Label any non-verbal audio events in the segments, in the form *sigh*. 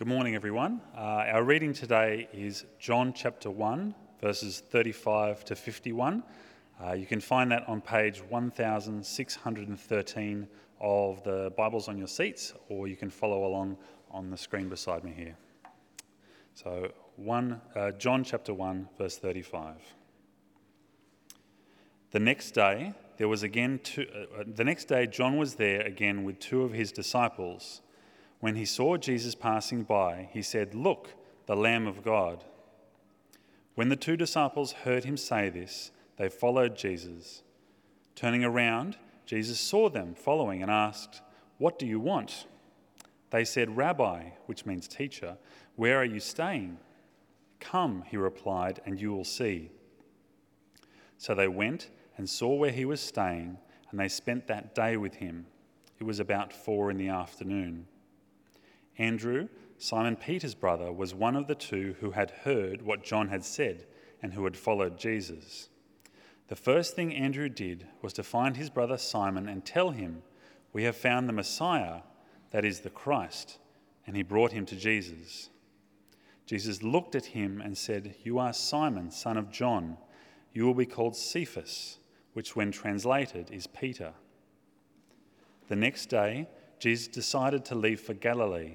Good morning, everyone. Uh, our reading today is John chapter 1, verses 35 to 51. Uh, you can find that on page 1613 of the Bibles on your seats, or you can follow along on the screen beside me here. So, one, uh, John chapter 1, verse 35. The next day, there was again two, uh, the next day, John was there again with two of his disciples. When he saw Jesus passing by, he said, Look, the Lamb of God. When the two disciples heard him say this, they followed Jesus. Turning around, Jesus saw them following and asked, What do you want? They said, Rabbi, which means teacher, where are you staying? Come, he replied, and you will see. So they went and saw where he was staying, and they spent that day with him. It was about four in the afternoon. Andrew, Simon Peter's brother, was one of the two who had heard what John had said and who had followed Jesus. The first thing Andrew did was to find his brother Simon and tell him, We have found the Messiah, that is the Christ. And he brought him to Jesus. Jesus looked at him and said, You are Simon, son of John. You will be called Cephas, which, when translated, is Peter. The next day, Jesus decided to leave for Galilee.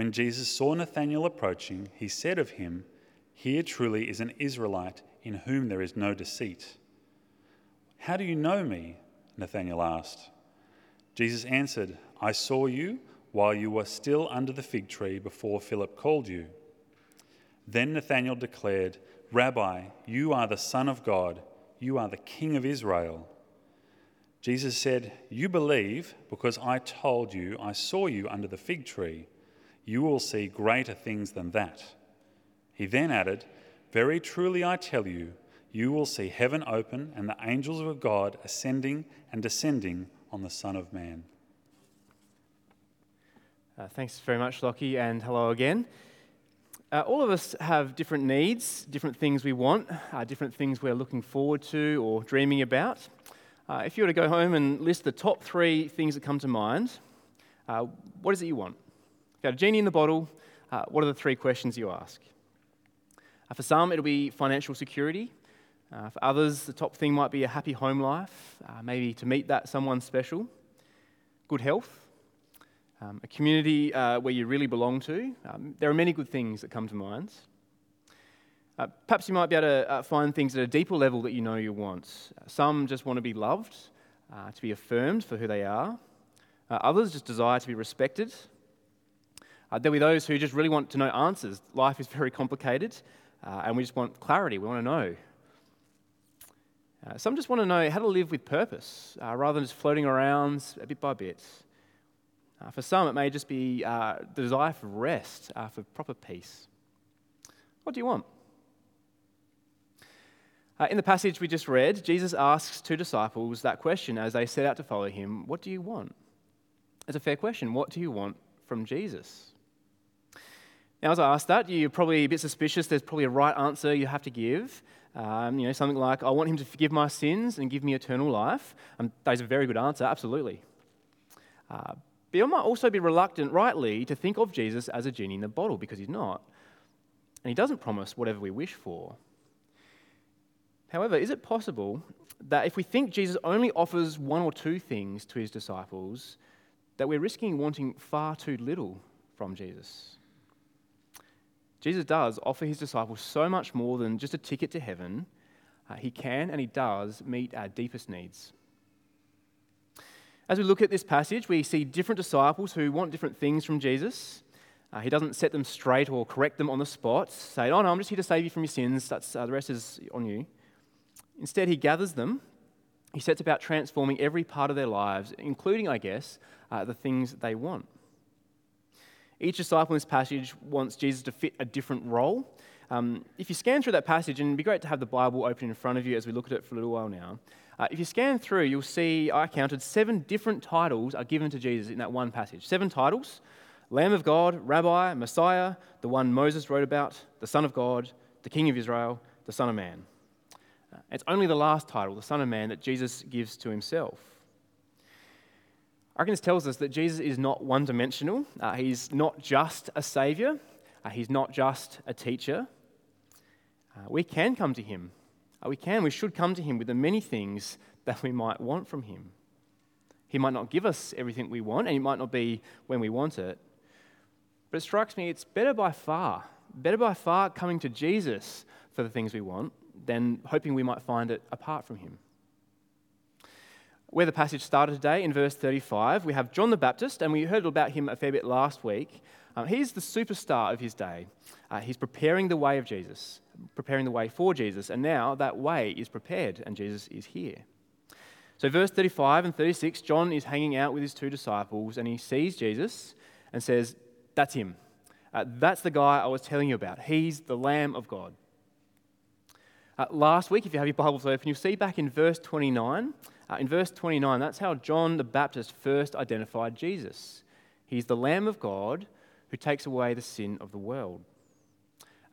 When Jesus saw Nathanael approaching, he said of him, Here truly is an Israelite in whom there is no deceit. How do you know me? Nathanael asked. Jesus answered, I saw you while you were still under the fig tree before Philip called you. Then Nathanael declared, Rabbi, you are the Son of God, you are the King of Israel. Jesus said, You believe because I told you I saw you under the fig tree you will see greater things than that. He then added, Very truly I tell you, you will see heaven open and the angels of God ascending and descending on the Son of Man. Uh, thanks very much, Lockie, and hello again. Uh, all of us have different needs, different things we want, uh, different things we're looking forward to or dreaming about. Uh, if you were to go home and list the top three things that come to mind, uh, what is it you want? Got a genie in the bottle. Uh, what are the three questions you ask? Uh, for some, it'll be financial security. Uh, for others, the top thing might be a happy home life, uh, maybe to meet that someone special. Good health, um, a community uh, where you really belong to. Um, there are many good things that come to mind. Uh, perhaps you might be able to find things at a deeper level that you know you want. some just want to be loved, to be affirmed for who they are. others just desire to be respected uh, there'll be those who just really want to know answers. Life is very complicated, uh, and we just want clarity. We want to know. Uh, some just want to know how to live with purpose uh, rather than just floating around a bit by bit. Uh, for some, it may just be uh, the desire for rest, for proper peace. What do you want? in the passage we just read, Jesus asks two disciples that question as they set out to follow him What do you want? It's a fair question. What do you want from Jesus? Now, as I asked that, you're probably a bit suspicious. There's probably a right answer you have to give. Um, you know, something like, I want him to forgive my sins and give me eternal life. Um, that is a very good answer, absolutely. Uh, but you might also be reluctant, rightly, to think of Jesus as a genie in the bottle because he's not. And he doesn't promise whatever we wish for. However, is it possible that if we think Jesus only offers one or two things to his disciples, that we're risking wanting far too little from Jesus? Jesus does offer his disciples so much more than just a ticket to heaven. Uh, he can and he does meet our deepest needs. As we look at this passage, we see different disciples who want different things from Jesus. Uh, he doesn't set them straight or correct them on the spot, say, Oh, no, I'm just here to save you from your sins. That's, uh, the rest is on you. Instead, he gathers them. He sets about transforming every part of their lives, including, I guess, uh, the things they want. Each disciple in this passage wants Jesus to fit a different role. Um, if you scan through that passage, and it'd be great to have the Bible open in front of you as we look at it for a little while now. Uh, if you scan through, you'll see I counted seven different titles are given to Jesus in that one passage. Seven titles Lamb of God, Rabbi, Messiah, the one Moses wrote about, the Son of God, the King of Israel, the Son of Man. Uh, it's only the last title, the Son of Man, that Jesus gives to himself. I tells us that Jesus is not one dimensional. Uh, he's not just a savior, uh, he's not just a teacher. Uh, we can come to him. Uh, we can, we should come to him with the many things that we might want from him. He might not give us everything we want, and it might not be when we want it. But it strikes me it's better by far, better by far coming to Jesus for the things we want than hoping we might find it apart from him. Where the passage started today, in verse 35, we have John the Baptist, and we heard about him a fair bit last week. Um, he's the superstar of his day. Uh, he's preparing the way of Jesus, preparing the way for Jesus, and now that way is prepared, and Jesus is here. So, verse 35 and 36, John is hanging out with his two disciples, and he sees Jesus and says, That's him. Uh, that's the guy I was telling you about. He's the Lamb of God. Uh, last week, if you have your Bibles open, you'll see back in verse 29. Uh, in verse 29, that's how John the Baptist first identified Jesus. He's the Lamb of God who takes away the sin of the world.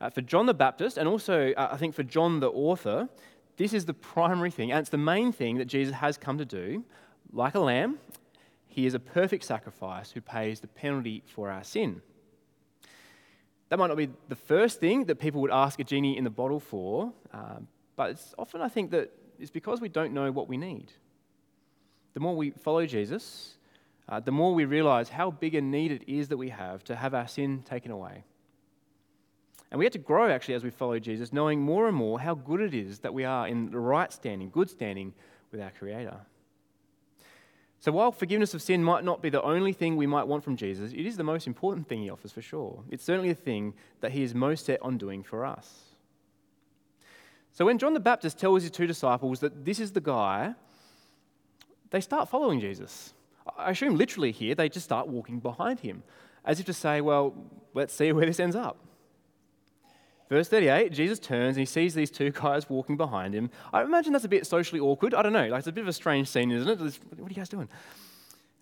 Uh, for John the Baptist, and also uh, I think for John the author, this is the primary thing, and it's the main thing that Jesus has come to do. Like a lamb, he is a perfect sacrifice who pays the penalty for our sin. That might not be the first thing that people would ask a genie in the bottle for, uh, but it's often I think that it's because we don't know what we need. The more we follow Jesus, uh, the more we realize how big a need it is that we have to have our sin taken away. And we have to grow actually as we follow Jesus, knowing more and more how good it is that we are in the right standing, good standing with our Creator. So while forgiveness of sin might not be the only thing we might want from Jesus, it is the most important thing He offers for sure. It's certainly the thing that He is most set on doing for us. So when John the Baptist tells his two disciples that this is the guy, they start following Jesus. I assume literally here, they just start walking behind him, as if to say, well, let's see where this ends up. Verse 38, Jesus turns and he sees these two guys walking behind him. I imagine that's a bit socially awkward. I don't know. Like, it's a bit of a strange scene, isn't it? What are you guys doing?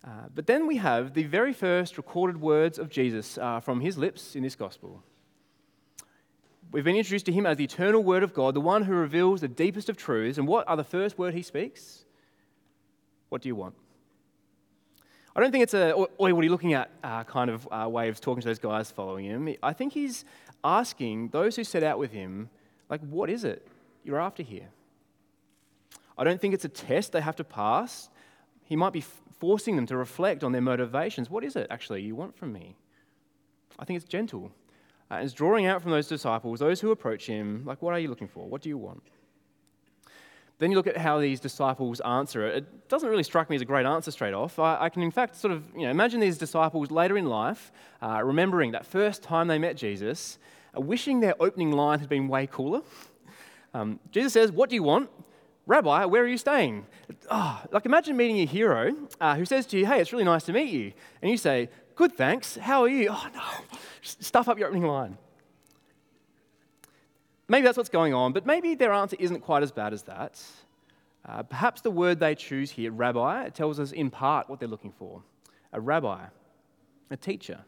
Uh, but then we have the very first recorded words of Jesus uh, from his lips in this gospel. We've been introduced to him as the eternal Word of God, the one who reveals the deepest of truths. And what are the first word he speaks? What do you want? I don't think it's a, oi, what are you looking at uh, kind of uh, way of talking to those guys following him. I think he's asking those who set out with him, like, what is it you're after here? I don't think it's a test they have to pass. He might be forcing them to reflect on their motivations. What is it actually you want from me? I think it's gentle. Uh, it's drawing out from those disciples, those who approach him, like, what are you looking for? What do you want? Then you look at how these disciples answer it. It doesn't really strike me as a great answer straight off. I, I can, in fact, sort of you know, imagine these disciples later in life uh, remembering that first time they met Jesus, uh, wishing their opening line had been way cooler. Um, Jesus says, What do you want? Rabbi, where are you staying? Oh, like imagine meeting a hero uh, who says to you, Hey, it's really nice to meet you. And you say, Good, thanks. How are you? Oh, no. Stuff up your opening line. Maybe that's what's going on, but maybe their answer isn't quite as bad as that. Uh, perhaps the word they choose here, rabbi, tells us in part what they're looking for a rabbi, a teacher.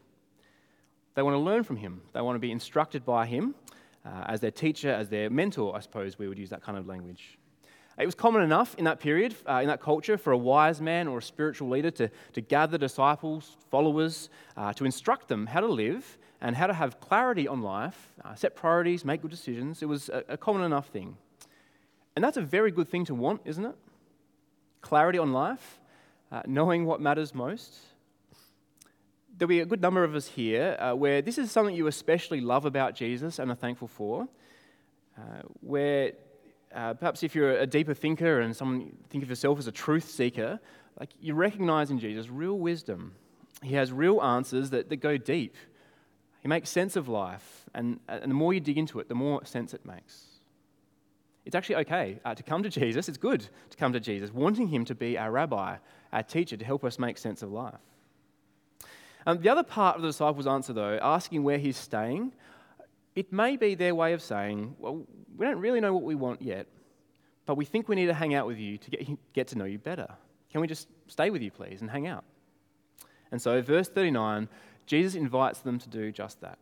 They want to learn from him, they want to be instructed by him uh, as their teacher, as their mentor, I suppose we would use that kind of language. It was common enough in that period, uh, in that culture, for a wise man or a spiritual leader to, to gather disciples, followers, uh, to instruct them how to live and how to have clarity on life, uh, set priorities, make good decisions. It was a, a common enough thing. And that's a very good thing to want, isn't it? Clarity on life, uh, knowing what matters most. There'll be a good number of us here uh, where this is something you especially love about Jesus and are thankful for. Uh, where uh, perhaps if you're a deeper thinker and someone think of yourself as a truth seeker, like you recognize in Jesus real wisdom. He has real answers that, that go deep. He makes sense of life, and, and the more you dig into it, the more sense it makes. It's actually okay uh, to come to Jesus. It's good to come to Jesus, wanting Him to be our rabbi, our teacher, to help us make sense of life. Um, the other part of the disciples' answer, though, asking where he's staying, it may be their way of saying, well, we don't really know what we want yet, but we think we need to hang out with you to get, get to know you better. Can we just stay with you, please, and hang out? And so, verse 39, Jesus invites them to do just that.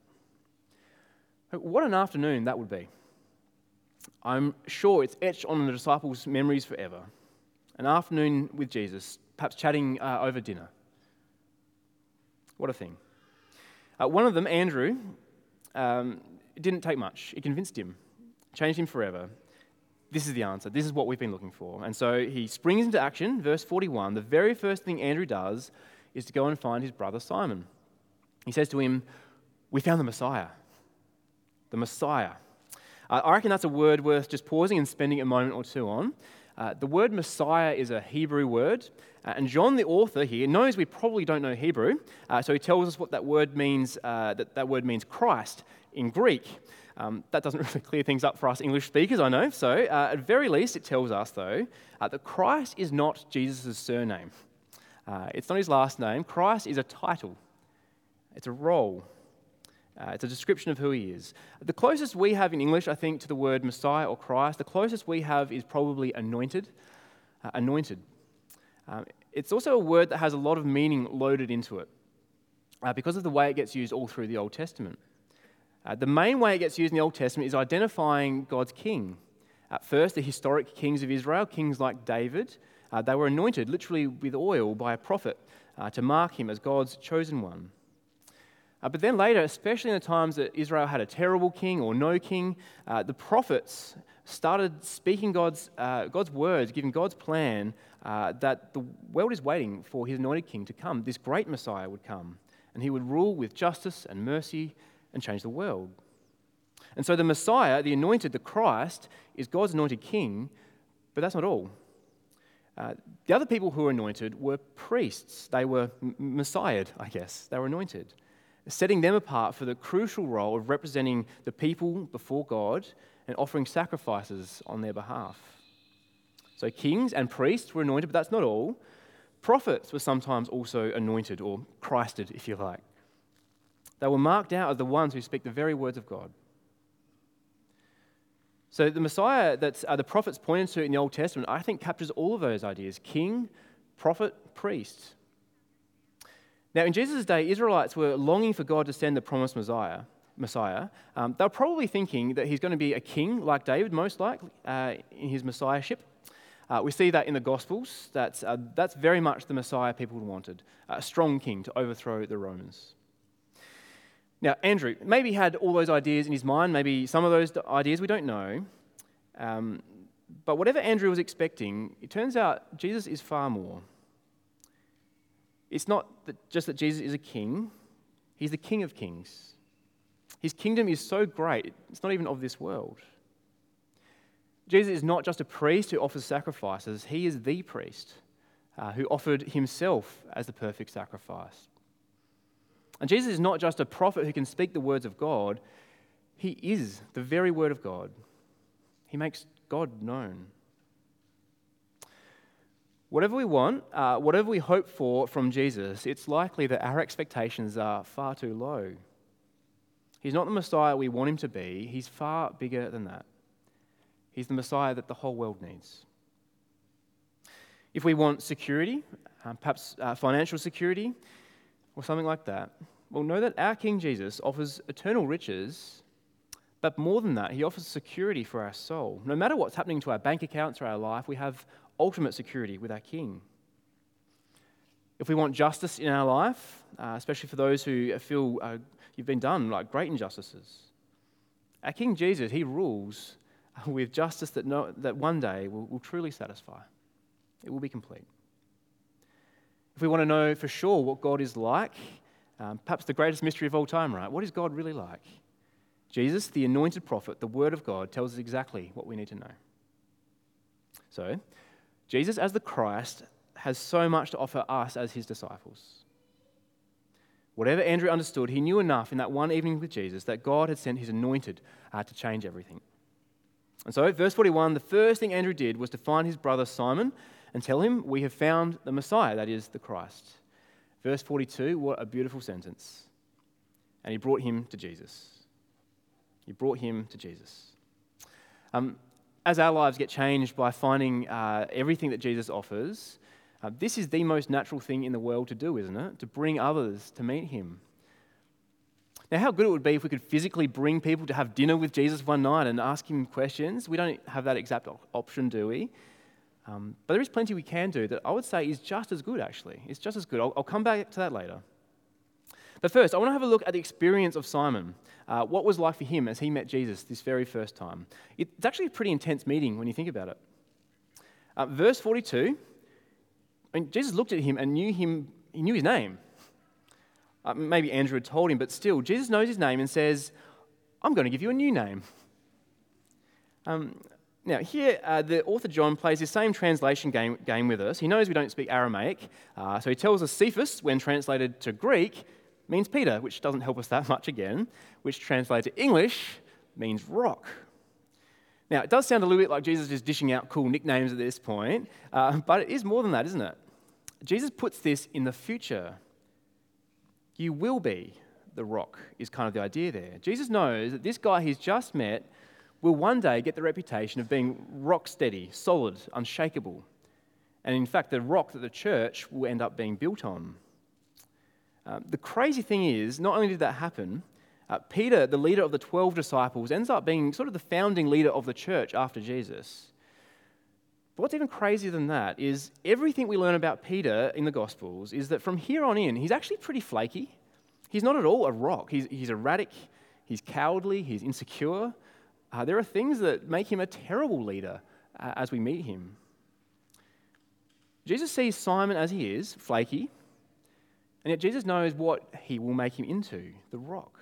What an afternoon that would be. I'm sure it's etched on the disciples' memories forever. An afternoon with Jesus, perhaps chatting uh, over dinner. What a thing. Uh, one of them, Andrew, um, didn't take much. It convinced him, changed him forever. This is the answer. This is what we've been looking for. And so he springs into action. Verse 41 the very first thing Andrew does is to go and find his brother Simon. He says to him, We found the Messiah. The Messiah. Uh, I reckon that's a word worth just pausing and spending a moment or two on. Uh, the word Messiah is a Hebrew word, uh, and John, the author here, knows we probably don't know Hebrew, uh, so he tells us what that word means. Uh, that that word means Christ in Greek. Um, that doesn't *laughs* really clear things up for us English speakers, I know. So, uh, at very least, it tells us, though, that Christ is not Jesus' surname. it's not his last name. Christ is a title, it's a role. Uh, it's a description of who he is. The closest we have in English, I think, to the word Messiah or Christ, the closest we have is probably anointed. Uh, anointed. Um, it's also a word that has a lot of meaning loaded into it uh, because of the way it gets used all through the Old Testament. Uh, the main way it gets used in the Old Testament is identifying God's king. At first, the historic kings of Israel, kings like David, uh, they were anointed literally with oil by a prophet uh, to mark him as God's chosen one. Uh, but then later, especially in the times that Israel had a terrible king or no king, uh, the prophets started speaking God's, uh, God's words, giving God's plan uh, that the world is waiting for his anointed king to come. This great Messiah would come, and he would rule with justice and mercy and change the world. And so the Messiah, the anointed, the Christ, is God's anointed king, but that's not all. Uh, the other people who were anointed were priests. They were messiahed, I guess. They were anointed setting them apart for the crucial role of representing the people before God and offering sacrifices on their behalf. So, kings and priests were anointed, but that's not all. Prophets were sometimes also anointed or Christed, if you like. They were marked out as the ones who speak the very words of God. So, the Messiah that uh, the prophets pointed to in the Old Testament, I think, captures all of those ideas king, prophet, priest. Now, in Jesus' day, Israelites were longing for God to send the promised Messiah. Messiah. Um, they were probably thinking that he's going to be a king like David, most likely, uh, in his messiahship. Uh, we see that in the Gospels. That's, uh, that's very much the Messiah people wanted a strong king to overthrow the Romans. Now, Andrew maybe had all those ideas in his mind, maybe some of those ideas we don't know. Um, but whatever Andrew was expecting, it turns out Jesus is far more. It's not that just that Jesus is a king, he's the king of kings. His kingdom is so great, it's not even of this world. Jesus is not just a priest who offers sacrifices, he is the priest uh, who offered himself as the perfect sacrifice. And Jesus is not just a prophet who can speak the words of God, he is the very word of God. He makes God known. Whatever we want, uh, whatever we hope for from Jesus, it's likely that our expectations are far too low. He's not the Messiah we want him to be, he's far bigger than that. He's the Messiah that the whole world needs. If we want security, uh, perhaps uh, financial security, or something like that, well, know that our King Jesus offers eternal riches, but more than that, he offers security for our soul. No matter what's happening to our bank accounts or our life, we have ultimate security with our King. If we want justice in our life, uh, especially for those who feel uh, you've been done like great injustices, our King Jesus, he rules *laughs* with justice that, no, that one day will, will truly satisfy. It will be complete. If we want to know for sure what God is like, um, perhaps the greatest mystery of all time, right? What is God really like? Jesus, the anointed prophet, the Word of God, tells us exactly what we need to know. So, Jesus, as the Christ, has so much to offer us as his disciples. Whatever Andrew understood, he knew enough in that one evening with Jesus that God had sent his anointed uh, to change everything. And so, verse 41, the first thing Andrew did was to find his brother Simon and tell him, We have found the Messiah, that is, the Christ. Verse 42, what a beautiful sentence. And he brought him to Jesus. He brought him to Jesus. Um, as our lives get changed by finding uh, everything that Jesus offers, uh, this is the most natural thing in the world to do, isn't it? To bring others to meet him. Now, how good it would be if we could physically bring people to have dinner with Jesus one night and ask him questions. We don't have that exact option, do we? Um, but there is plenty we can do that I would say is just as good, actually. It's just as good. I'll, I'll come back to that later. But first, I want to have a look at the experience of Simon. Uh, what was like for him as he met Jesus this very first time? It's actually a pretty intense meeting when you think about it. Uh, verse 42, I mean, Jesus looked at him and knew him, he knew his name. Uh, maybe Andrew had told him, but still, Jesus knows his name and says, I'm going to give you a new name. Um, now, here, uh, the author John plays the same translation game, game with us. He knows we don't speak Aramaic, uh, so he tells us Cephas, when translated to Greek, means Peter, which doesn't help us that *laughs* much again, which translated to English means rock. Now, it does sound a little bit like Jesus is dishing out cool nicknames at this point, uh, but it is more than that, isn't it? Jesus puts this in the future. You will be the rock, is kind of the idea there. Jesus knows that this guy he's just met will one day get the reputation of being rock steady, solid, unshakable. And in fact, the rock that the church will end up being built on. Uh, the crazy thing is, not only did that happen, uh, Peter, the leader of the 12 disciples, ends up being sort of the founding leader of the church after Jesus. But what's even crazier than that is everything we learn about Peter in the Gospels is that from here on in, he's actually pretty flaky. He's not at all a rock. He's, he's erratic, he's cowardly, he's insecure. Uh, there are things that make him a terrible leader uh, as we meet him. Jesus sees Simon as he is, flaky, and yet Jesus knows what he will make him into the rock.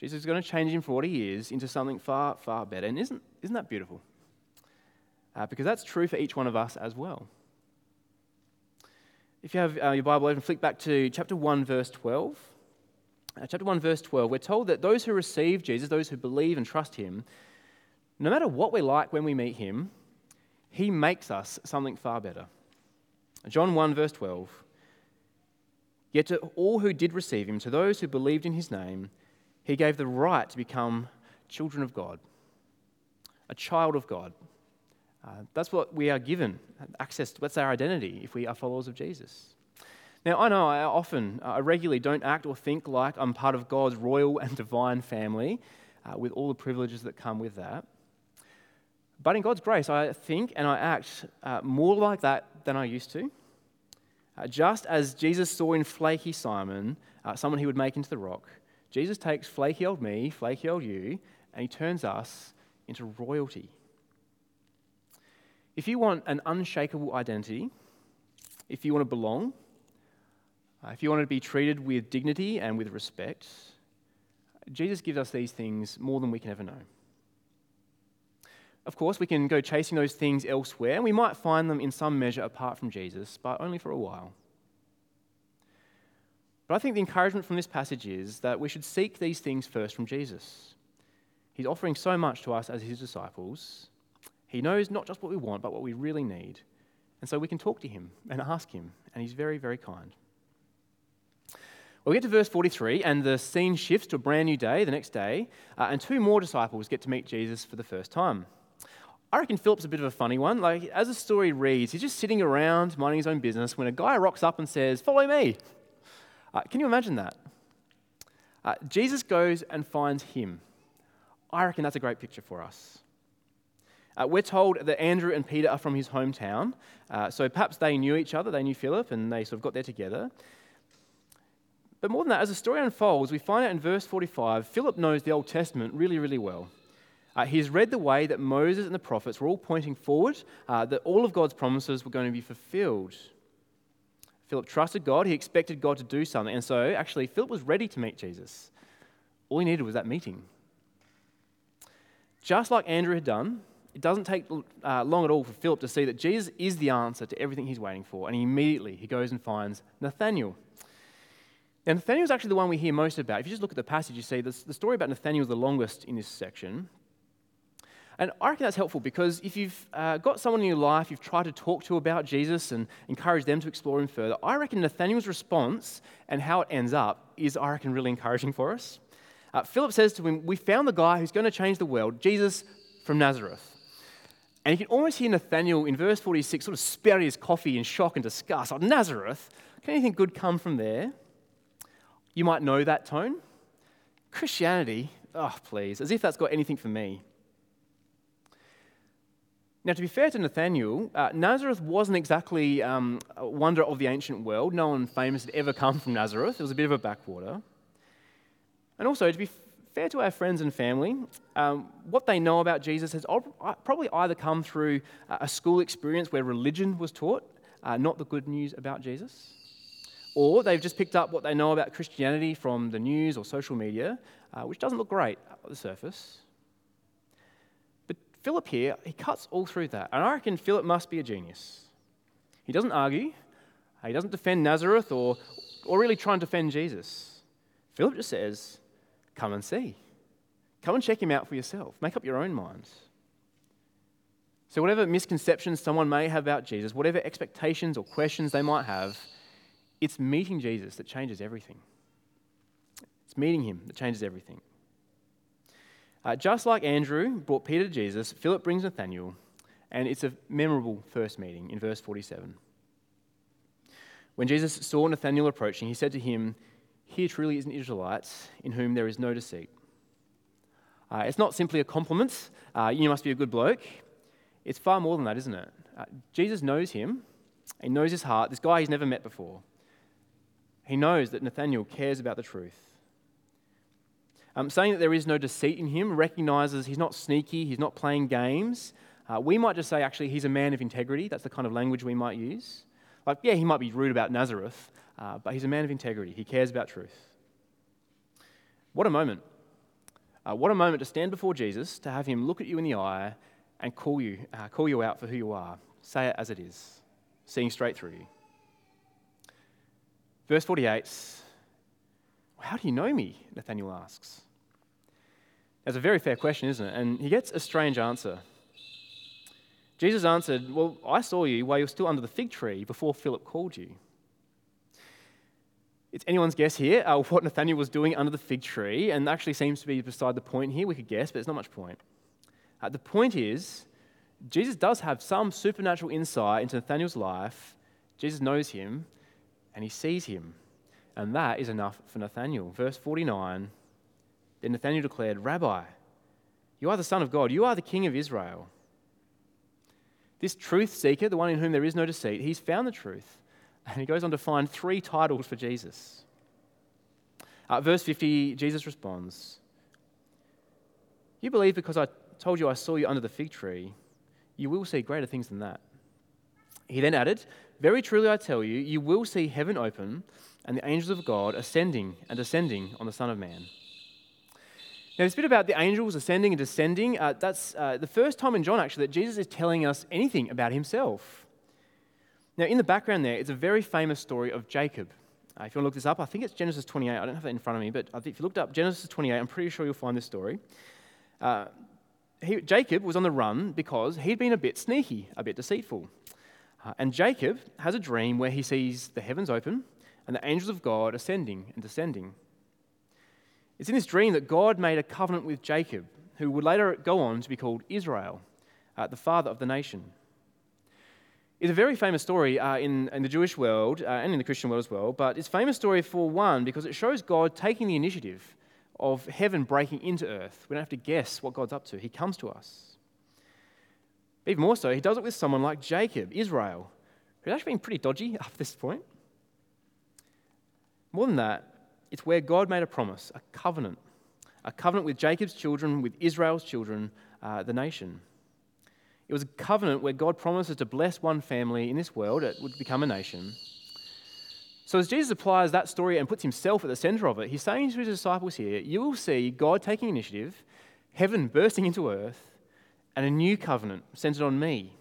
Jesus is going to change him from what he is into something far, far better. And isn't, isn't that beautiful? uh, because that's true for each one of us as well. If you have uh, your Bible open, flick back to chapter 1, verse 12. Uh, chapter 1, verse 12, we're told that those who receive Jesus, those who believe and trust him, no matter what we're like when we meet him, he makes us something far better. John 1, verse 12. Yet to all who did receive him, to those who believed in his name, he gave the right to become children of God, a child of God. Uh, that's what we are given access to. That's our identity if we are followers of Jesus. Now, I know I often, uh, I regularly don't act or think like I'm part of God's royal and divine family uh, with all the privileges that come with that. But in God's grace, I think and I act uh, more like that than I used to. Uh, just as Jesus saw in flaky Simon uh, someone he would make into the rock, Jesus takes flaky old me, flaky old you, and he turns us into royalty. If you want an unshakable identity, if you want to belong, uh, if you want to be treated with dignity and with respect, Jesus gives us these things more than we can ever know. Of course, we can go chasing those things elsewhere, and we might find them in some measure apart from Jesus, but only for a while. But I think the encouragement from this passage is that we should seek these things first from Jesus. He's offering so much to us as his disciples, he knows not just what we want, but what we really need. And so we can talk to him and ask him, and he's very, very kind. Well, we get to verse 43, and the scene shifts to a brand new day the next day, uh, and two more disciples get to meet Jesus for the first time. I reckon Philip's a bit of a funny one. Like, as the story reads, he's just sitting around minding his own business when a guy rocks up and says, Follow me. Uh, can you imagine that? Uh, Jesus goes and finds him. I reckon that's a great picture for us. Uh, we're told that Andrew and Peter are from his hometown, uh, so perhaps they knew each other, they knew Philip, and they sort of got there together. But more than that, as the story unfolds, we find out in verse 45 Philip knows the Old Testament really, really well. Uh, he's read the way that Moses and the prophets were all pointing forward, uh, that all of God's promises were going to be fulfilled. Philip trusted God, he expected God to do something, and so actually, Philip was ready to meet Jesus. All he needed was that meeting. Just like Andrew had done, it doesn't take uh, long at all for Philip to see that Jesus is the answer to everything he's waiting for. And he immediately he goes and finds Nathanael. Now, Nathanael is actually the one we hear most about. If you just look at the passage, you see the story about Nathanael is the longest in this section. And I reckon that's helpful because if you've uh, got someone in your life you've tried to talk to about Jesus and encourage them to explore him further, I reckon Nathanael's response and how it ends up is, I reckon, really encouraging for us. Uh, Philip says to him, We found the guy who's going to change the world, Jesus from Nazareth. And you can almost hear Nathanael in verse 46 sort of spout his coffee in shock and disgust. Oh, Nazareth? Can anything good come from there? You might know that tone. Christianity? Oh, please, as if that's got anything for me. Now, to be fair to Nathanael, uh, Nazareth wasn't exactly um, a wonder of the ancient world. No one famous had ever come from Nazareth. It was a bit of a backwater. And also, to be fair to our friends and family, um, what they know about Jesus has uh, probably either come through a school experience where religion was taught, uh, not the good news about Jesus, or they've just picked up what they know about Christianity from the news or social media, uh, which doesn't look great at the surface. Philip here, he cuts all through that. And I reckon Philip must be a genius. He doesn't argue, he doesn't defend Nazareth or, or really try and defend Jesus. Philip just says, Come and see. Come and check him out for yourself. Make up your own minds. So, whatever misconceptions someone may have about Jesus, whatever expectations or questions they might have, it's meeting Jesus that changes everything. It's meeting him that changes everything. Uh, just like Andrew brought Peter to Jesus, Philip brings Nathanael, and it's a memorable first meeting in verse 47. When Jesus saw Nathanael approaching, he said to him, Here truly is an Israelite in whom there is no deceit. Uh, it's not simply a compliment, uh, you must be a good bloke. It's far more than that, isn't it? Uh, Jesus knows him, he knows his heart, this guy he's never met before. He knows that Nathanael cares about the truth. Um, saying that there is no deceit in him recognizes he's not sneaky, he's not playing games. Uh, we might just say, actually, he's a man of integrity. That's the kind of language we might use. Like, yeah, he might be rude about Nazareth, uh, but he's a man of integrity. He cares about truth. What a moment. Uh, what a moment to stand before Jesus, to have him look at you in the eye and call you, uh, call you out for who you are. Say it as it is, seeing straight through you. Verse 48 How do you know me? Nathanael asks. That's a very fair question, isn't it? And he gets a strange answer. Jesus answered, Well, I saw you while you were still under the fig tree before Philip called you. It's anyone's guess here uh, what Nathanael was doing under the fig tree, and actually seems to be beside the point here. We could guess, but there's not much point. Uh, the point is, Jesus does have some supernatural insight into Nathanael's life. Jesus knows him, and he sees him. And that is enough for Nathanael. Verse 49 then Nathanael declared, Rabbi, you are the Son of God, you are the King of Israel. This truth seeker, the one in whom there is no deceit, he's found the truth. And he goes on to find three titles for Jesus. Uh, verse 50, Jesus responds, You believe because I told you I saw you under the fig tree, you will see greater things than that. He then added, Very truly I tell you, you will see heaven open and the angels of God ascending and descending on the Son of Man. Now, this bit about the angels ascending and descending, uh, that's uh, the first time in John, actually, that Jesus is telling us anything about himself. Now, in the background there, it's a very famous story of Jacob. Uh, if you want to look this up, I think it's Genesis 28. I don't have that in front of me, but if you looked up Genesis 28, I'm pretty sure you'll find this story. Uh, he, Jacob was on the run because he'd been a bit sneaky, a bit deceitful. Uh, and Jacob has a dream where he sees the heavens open and the angels of God ascending and descending. It's in this dream that God made a covenant with Jacob, who would later go on to be called Israel, uh, the father of the nation. It's a very famous story uh, in, in, the Jewish world uh, and in the Christian world as well, but it's a famous story for one because it shows God taking the initiative of heaven breaking into earth. We don't have to guess what God's up to, He comes to us. Even more so, He does it with someone like Jacob, Israel, who's actually been pretty dodgy *laughs* up to this point. More than that, it's where God made a promise, a covenant, a covenant with Jacob's children, with Israel's children, uh, the nation. It was a covenant where God promises to bless one family in this world, it would become a nation. So, as Jesus applies that story and puts himself at the center of it, he's saying to his disciples here, You will see God taking initiative, heaven bursting into earth, and a new covenant centered on me,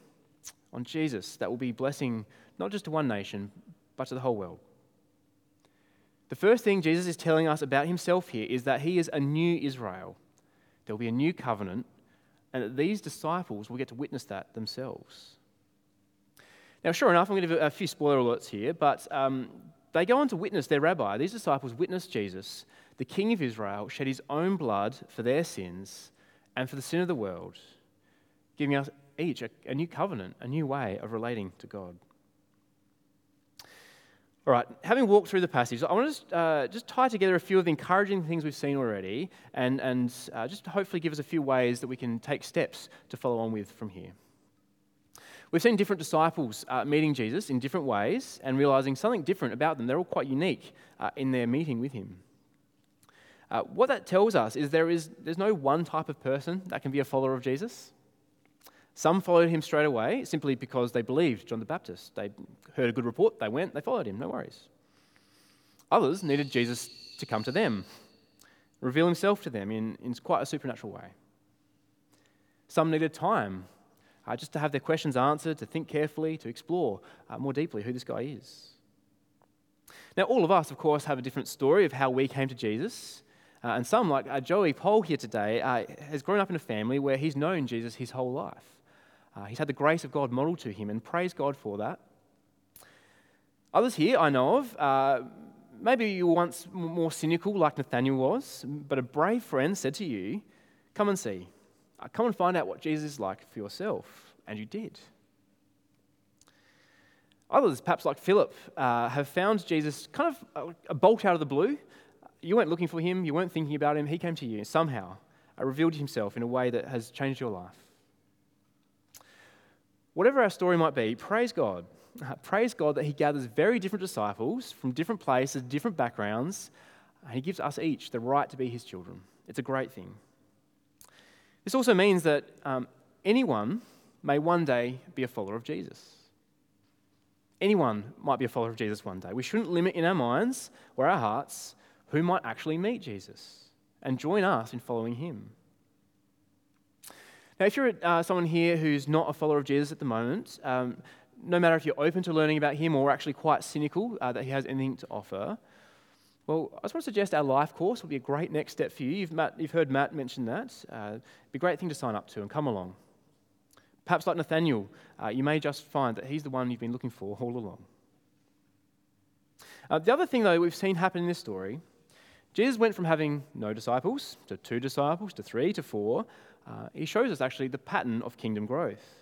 on Jesus, that will be blessing not just to one nation, but to the whole world. The first thing Jesus is telling us about himself here is that he is a new Israel. There will be a new covenant, and that these disciples will get to witness that themselves. Now, sure enough, I'm going to give a few spoiler alerts here, but um, they go on to witness their rabbi. These disciples witness Jesus, the King of Israel, shed his own blood for their sins and for the sin of the world, giving us each a, a new covenant, a new way of relating to God. All right, having walked through the passage, I want to just, uh, just tie together a few of the encouraging things we've seen already and, and uh, just hopefully give us a few ways that we can take steps to follow on with from here. We've seen different disciples uh, meeting Jesus in different ways and realizing something different about them. They're all quite unique uh, in their meeting with him. Uh, what that tells us is there is there's no one type of person that can be a follower of Jesus. Some followed him straight away simply because they believed John the Baptist. They heard a good report, they went, they followed him, no worries. Others needed Jesus to come to them, reveal himself to them in, in quite a supernatural way. Some needed time uh, just to have their questions answered, to think carefully, to explore uh, more deeply who this guy is. Now, all of us, of course, have a different story of how we came to Jesus. Uh, and some, like uh, Joey Pole here today, uh, has grown up in a family where he's known Jesus his whole life. Uh, he's had the grace of God modeled to him, and praise God for that. Others here I know of, uh, maybe you were once more cynical like Nathanael was, but a brave friend said to you, Come and see. Uh, come and find out what Jesus is like for yourself. And you did. Others, perhaps like Philip, uh, have found Jesus kind of a, a, bolt out of the blue. You weren't looking for him, you weren't thinking about him, he came to you somehow, uh, revealed himself in a way that has changed your life. Whatever our story might be, praise God. Uh, praise God that He gathers very different disciples from different places, different backgrounds, and He gives us each the right to be His children. It's a great thing. This also means that um, anyone may one day be a follower of Jesus. Anyone might be a follower of Jesus one day. We shouldn't limit in our minds or our hearts who might actually meet Jesus and join us in following Him. Now, if you're uh, someone here who's not a follower of Jesus at the moment, um, no matter if you're open to learning about him or actually quite cynical uh, that he has anything to offer, well, I just want to suggest our life course will be a great next step for you. You've, Matt, you've heard Matt mention that. Uh, it'd be a great thing to sign up to and come along. Perhaps like Nathanael, uh, you may just find that he's the one you've been looking for all along. Uh, the other thing, though, we've seen happen in this story, Jesus went from having no disciples to two disciples to three to four, uh, he shows us actually the pattern of kingdom growth.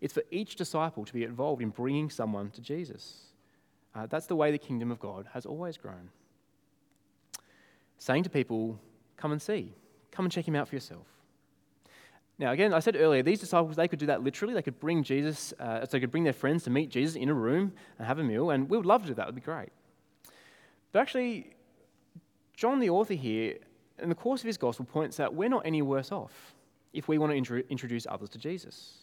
It's for each disciple to be involved in bringing someone to Jesus. Uh, that's the way the kingdom of God has always grown. Saying to people, come and see, come and check him out for yourself. Now, again, I said earlier, these disciples, they could do that literally. They could bring Jesus, uh, so they could bring their friends to meet Jesus in a room and have a meal, and we would love to do that. It would be great. But actually, John, the author here, in the course of his gospel, points out we're not any worse off if we want to introduce others to Jesus.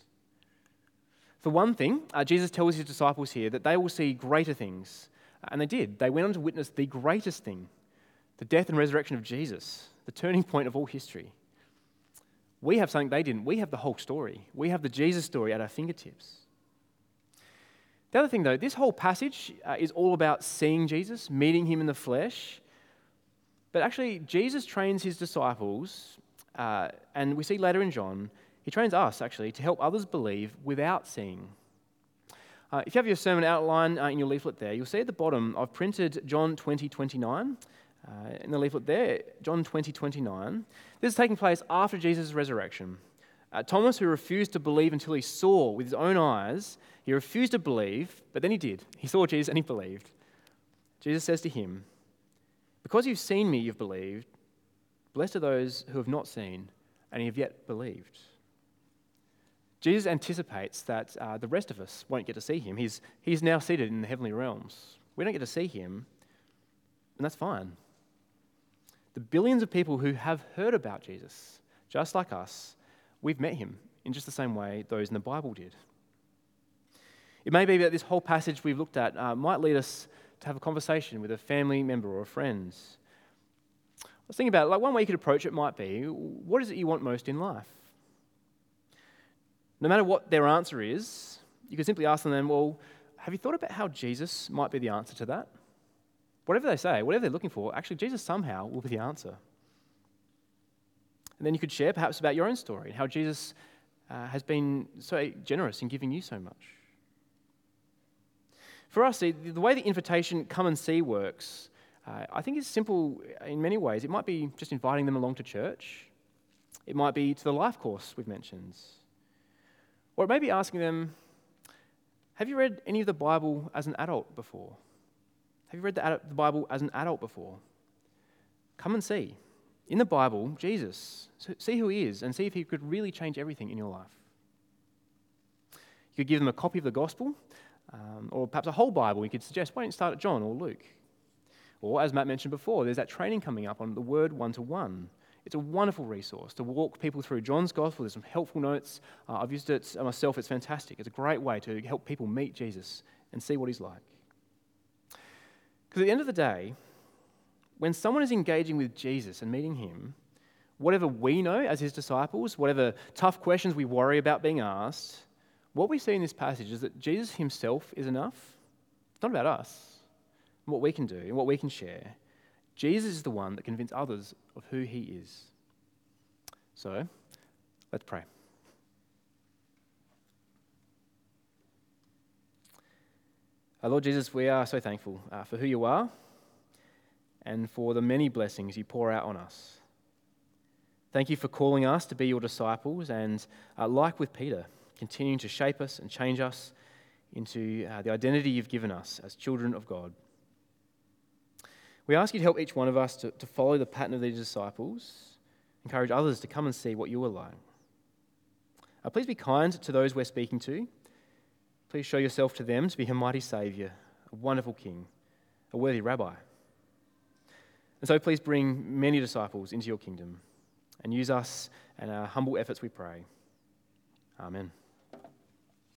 For one thing, uh, Jesus tells his disciples here that they will see greater things. And they did. They went on to witness the greatest thing the death and resurrection of Jesus, the turning point of all history. We have something they didn't. We have the whole story. We have the Jesus story at our fingertips. The other thing, though, this whole passage uh, is all about seeing Jesus, meeting him in the flesh. But actually, Jesus trains his disciples uh, and we see later in John, he trains us actually to help others believe without seeing. Uh, if you have your sermon outline uh, in your leaflet there, you'll see at the bottom I've printed John 20 29. Uh, in the leaflet there, John 20 29. This is taking place after Jesus' resurrection. Uh, Thomas, who refused to believe until he saw with his own eyes, he refused to believe, but then he did. He saw Jesus and he believed. Jesus says to him, Because you've seen me, you've believed. Blessed are those who have not seen and have yet believed. Jesus anticipates that uh, the rest of us won't get to see him. He's, he's now seated in the heavenly realms. We don't get to see him, and that's fine. The billions of people who have heard about Jesus, just like us, we've met him in just the same way those in the Bible did. It may be that this whole passage we've looked at uh, might lead us to have a conversation with a family member or a friend was thinking about it, like one way you could approach it might be what is it you want most in life? No matter what their answer is, you could simply ask them, well, have you thought about how Jesus might be the answer to that? Whatever they say, whatever they're looking for, actually, Jesus somehow will be the answer. And then you could share perhaps about your own story and how Jesus uh, has been so generous in giving you so much. For us, the way the invitation come and see works, uh, I think is simple in many ways. It might be just inviting them along to church, it might be to the life course we've mentioned, or it may be asking them, Have you read any of the Bible as an adult before? Have you read the, the Bible as an adult before? Come and see. In the Bible, Jesus, see who he is and see if he could really change everything in your life. You could give them a copy of the gospel um, or perhaps a whole Bible. You could suggest, why don't you start at John or Luke? Or, as Matt mentioned before, there's that training coming up on the word one to one. It's a wonderful resource to walk people through John's gospel. There's some helpful notes. Uh, I've used it myself, it's fantastic. It's a great way to help people meet Jesus and see what he's like. Because at the end of the day, when someone is engaging with Jesus and meeting him, whatever we know as his disciples, whatever tough questions we worry about being asked, what we see in this passage is that Jesus himself is enough. It's not about us, what we can do, and what we can share. Jesus is the one that convinces others of who he is. So, let's pray. Our Lord Jesus, we are so thankful uh, for who you are and for the many blessings you pour out on us. Thank you for calling us to be your disciples and, uh, like with Peter, continuing to shape us and change us into uh, the identity you've given us as children of God. We ask you to help each one of us to, to follow the pattern of these disciples, encourage others to come and see what you are like. Uh, please be kind to those we're speaking to. Please show yourself to them to be a mighty Saviour, a wonderful King, a worthy Rabbi. And so please bring many disciples into your kingdom and use us and our humble efforts, we pray. Amen.